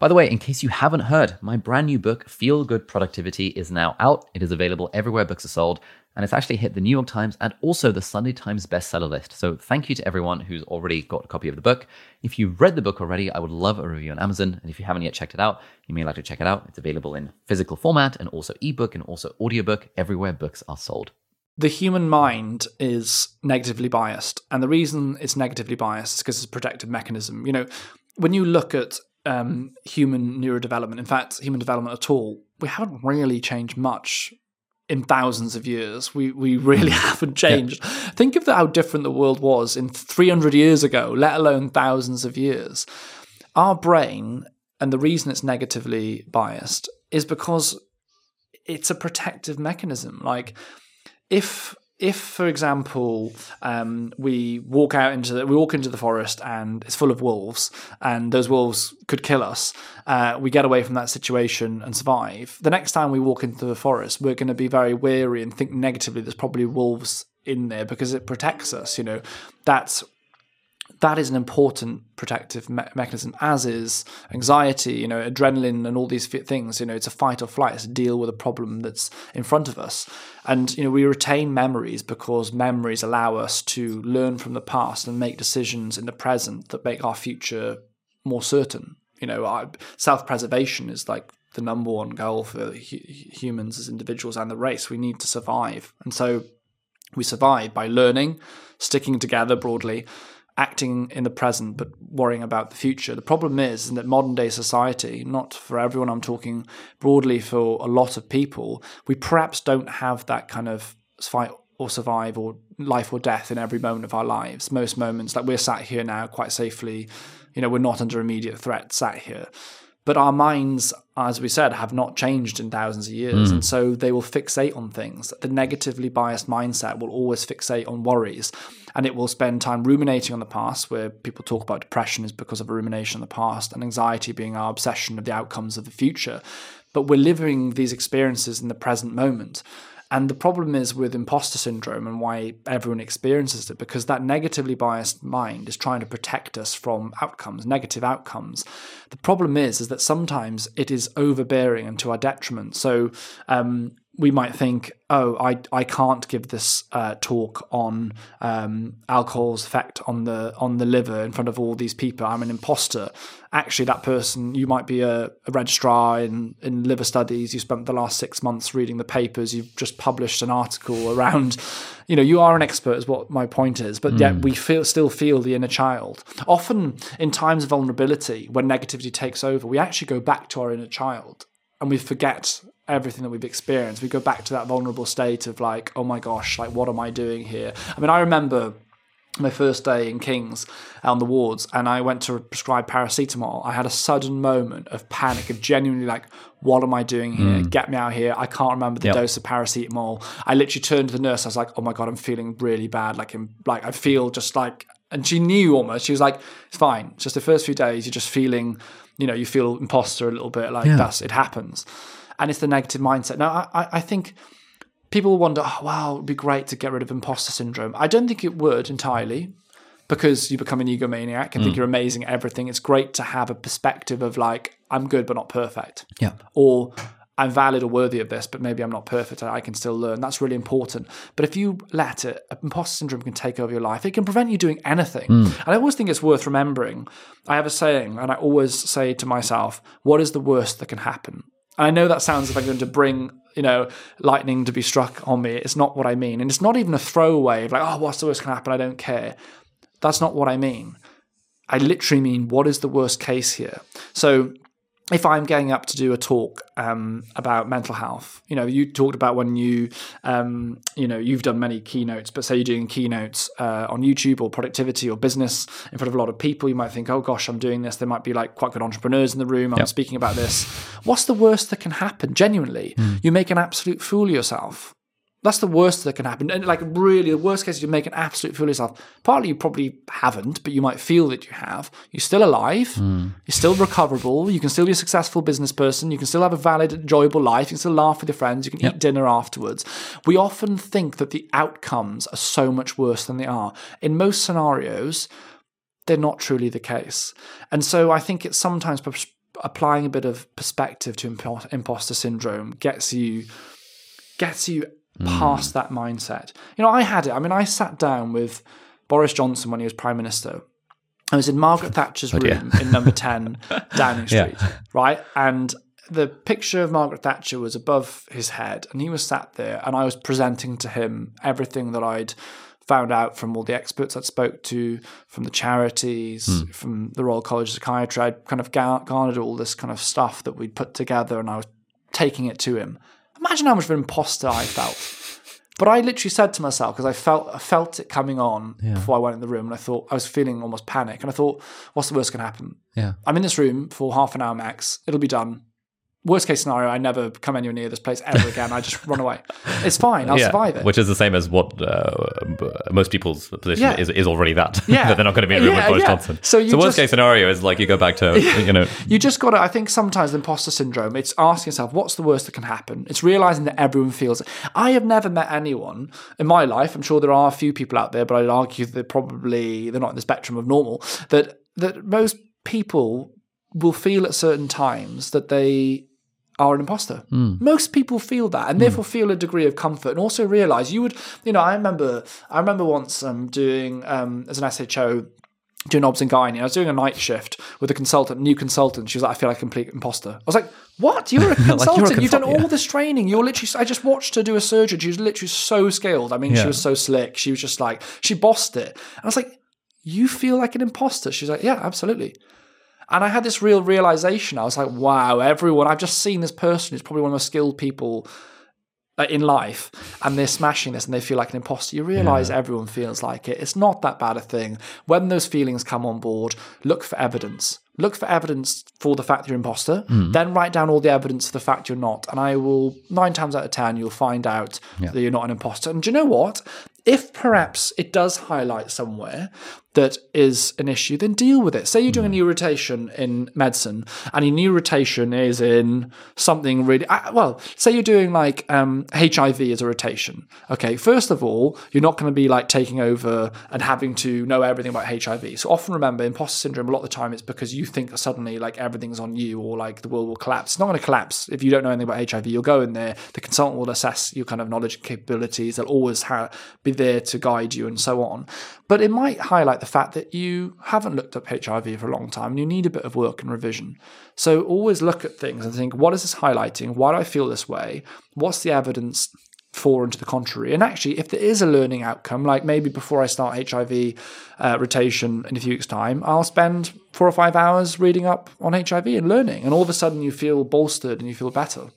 By the way, in case you haven't heard, my brand new book, Feel Good Productivity, is now out. It is available everywhere books are sold, and it's actually hit the New York Times and also the Sunday Times bestseller list. So thank you to everyone who's already got a copy of the book. If you've read the book already, I would love a review on Amazon. And if you haven't yet checked it out, you may like to check it out. It's available in physical format and also ebook and also audiobook everywhere books are sold the human mind is negatively biased. And the reason it's negatively biased is because it's a protective mechanism. You know, when you look at um, human neurodevelopment, in fact, human development at all, we haven't really changed much in thousands of years. We we really haven't changed. Yeah. Think of the, how different the world was in 300 years ago, let alone thousands of years. Our brain, and the reason it's negatively biased, is because it's a protective mechanism. Like if if, for example, um, we walk out into the, we walk into the forest and it's full of wolves, and those wolves could kill us, uh, we get away from that situation and survive. The next time we walk into the forest, we're going to be very wary and think negatively. There's probably wolves in there because it protects us. You know, that's that is an important protective me- mechanism, as is anxiety, you know, adrenaline, and all these things. You know, it's a fight or flight, it's a deal with a problem that's in front of us. And, you know, we retain memories because memories allow us to learn from the past and make decisions in the present that make our future more certain. You know, self preservation is like the number one goal for hu- humans as individuals and the race. We need to survive. And so we survive by learning, sticking together broadly acting in the present but worrying about the future. The problem is that modern day society, not for everyone, I'm talking broadly for a lot of people, we perhaps don't have that kind of fight or survive or life or death in every moment of our lives. Most moments, like we're sat here now quite safely, you know, we're not under immediate threat sat here. But our minds, as we said, have not changed in thousands of years. Mm. And so they will fixate on things. The negatively biased mindset will always fixate on worries. And it will spend time ruminating on the past, where people talk about depression is because of a rumination on the past, and anxiety being our obsession of the outcomes of the future. But we're living these experiences in the present moment. And the problem is with imposter syndrome and why everyone experiences it, because that negatively biased mind is trying to protect us from outcomes, negative outcomes. The problem is, is that sometimes it is overbearing and to our detriment. So um, we might think, oh, I, I can't give this uh, talk on um, alcohol's effect on the on the liver in front of all these people. I'm an imposter. Actually, that person, you might be a, a registrar in, in liver studies. You spent the last six months reading the papers. You've just published an article around, you know, you are an expert, is what my point is. But mm. yet we feel still feel the inner child. Often in times of vulnerability, when negativity takes over, we actually go back to our inner child and we forget everything that we've experienced. We go back to that vulnerable state of like, oh my gosh, like what am I doing here? I mean, I remember my first day in King's on the wards, and I went to prescribe paracetamol. I had a sudden moment of panic, of genuinely like, what am I doing here? Mm. Get me out here. I can't remember the yep. dose of paracetamol. I literally turned to the nurse. I was like, oh my god, I'm feeling really bad. Like, I'm, like I feel just like, and she knew almost. She was like, it's fine. It's just the first few days. You're just feeling, you know, you feel imposter a little bit. Like yeah. that's it happens and it's the negative mindset. Now, I, I think people wonder, oh, wow, it'd be great to get rid of imposter syndrome. I don't think it would entirely because you become an egomaniac and mm. think you're amazing at everything. It's great to have a perspective of like, I'm good but not perfect. Yeah. Or I'm valid or worthy of this, but maybe I'm not perfect. And I can still learn. That's really important. But if you let it, imposter syndrome can take over your life. It can prevent you doing anything. Mm. And I always think it's worth remembering. I have a saying, and I always say to myself, what is the worst that can happen? And I know that sounds like I'm going to bring, you know, lightning to be struck on me. It's not what I mean. And it's not even a throwaway of like, oh, what's the worst can happen? I don't care. That's not what I mean. I literally mean, what is the worst case here? So if I'm getting up to do a talk um, about mental health, you know, you talked about when you, um, you know, you've done many keynotes, but say you're doing keynotes uh, on YouTube or productivity or business in front of a lot of people, you might think, oh gosh, I'm doing this. There might be like quite good entrepreneurs in the room. I'm yep. speaking about this. What's the worst that can happen? Genuinely, mm. you make an absolute fool of yourself. That's the worst that can happen. And like really, the worst case is you make an absolute fool of yourself. Partly you probably haven't, but you might feel that you have. You're still alive. Mm. You're still recoverable. You can still be a successful business person. You can still have a valid, enjoyable life. You can still laugh with your friends. You can yep. eat dinner afterwards. We often think that the outcomes are so much worse than they are. In most scenarios, they're not truly the case. And so I think it's sometimes applying a bit of perspective to impo- imposter syndrome gets you gets you past hmm. that mindset. You know, I had it. I mean, I sat down with Boris Johnson when he was prime minister. I was in Margaret Thatcher's room in number 10 Downing Yeah. Street, right? And the picture of Margaret Thatcher was above his head, and he was sat there, and I was presenting to him everything that I'd found out from all the experts I'd spoke to, from the charities, hmm. from the Royal College of Psychiatry. I'd kind of garnered all this kind of stuff that we'd put together, and I was taking it to him. Imagine how much of an imposter I felt. But I literally said to myself because I felt I felt it coming on before I went in the room, and I thought I was feeling almost panic, and I thought, "What's the worst can happen? Yeah. I'm in this room for half an hour max. It'll be done. Worst case scenario, I never come anywhere near this place ever again. I just run away. It's fine. I'll survive it. Which is the same as what uh, most people's position Yeah. is, is already that. Yeah. that they're not going to be in a room Yeah, with Boris yeah. Johnson. So you worst just- case scenario is like you go back to, you know, you just got to, I think sometimes the imposter syndrome, it's asking yourself, what's the worst that can happen? It's realizing that everyone feels it. I have never met anyone in my life, I'm sure there are a few people out there, but I'd argue they're probably, they're not in the spectrum of normal, that, that most people will feel at certain times that they are an imposter. Most people feel that and therefore feel a degree of comfort and also realize you would, you know, I remember, I remember once um, doing, um, as an SHO, doing obs and gynae. I was doing a night shift with a consultant, new consultant. She was like, I feel like a complete imposter. I was like, what? You're a consultant. You've done consult- yeah. all this training. You're literally, I just watched her do a surgery. She was literally so skilled. I mean, she was so slick. She was just like, she bossed it. And I was like, you feel like an imposter? She's like, yeah, absolutely. And I had this real realization. I was like, wow, everyone, I've just seen this person who's probably one of the most skilled people uh, in life and they're smashing this and they feel like an imposter. You realize everyone feels like it. It's not that bad a thing. When those feelings come on board, look for evidence. Look for evidence for the fact you're an imposter, then write down all the evidence for the fact you're not. And I will, nine times out of 10, you'll find out that you're not an imposter. And do you know what? If perhaps it does highlight somewhere that is an issue, then deal with it. Say you're doing a new rotation in medicine, and your new rotation is in something really uh, well. Say you're doing like um, HIV as a rotation. Okay, first of all, you're not going to be like taking over and having to know everything about HIV. So often remember, imposter syndrome. A lot of the time, it's because you think suddenly like everything's on you or like the world will collapse. It's not going to collapse if you don't know anything about HIV. You'll go in there. The consultant will assess your kind of knowledge and capabilities. They'll always ha- be there to guide you and so on. But it might highlight the fact that you haven't looked up HIV for a long time and you need a bit of work and revision. So always look at things and think, what is this highlighting? Why do I feel this way? What's the evidence for and to the contrary? And actually, if there is a learning outcome, like maybe before I start HIV uh, rotation in a few weeks' time, I'll spend four or five hours reading up on HIV and learning. And all of a sudden, you feel bolstered and you feel better.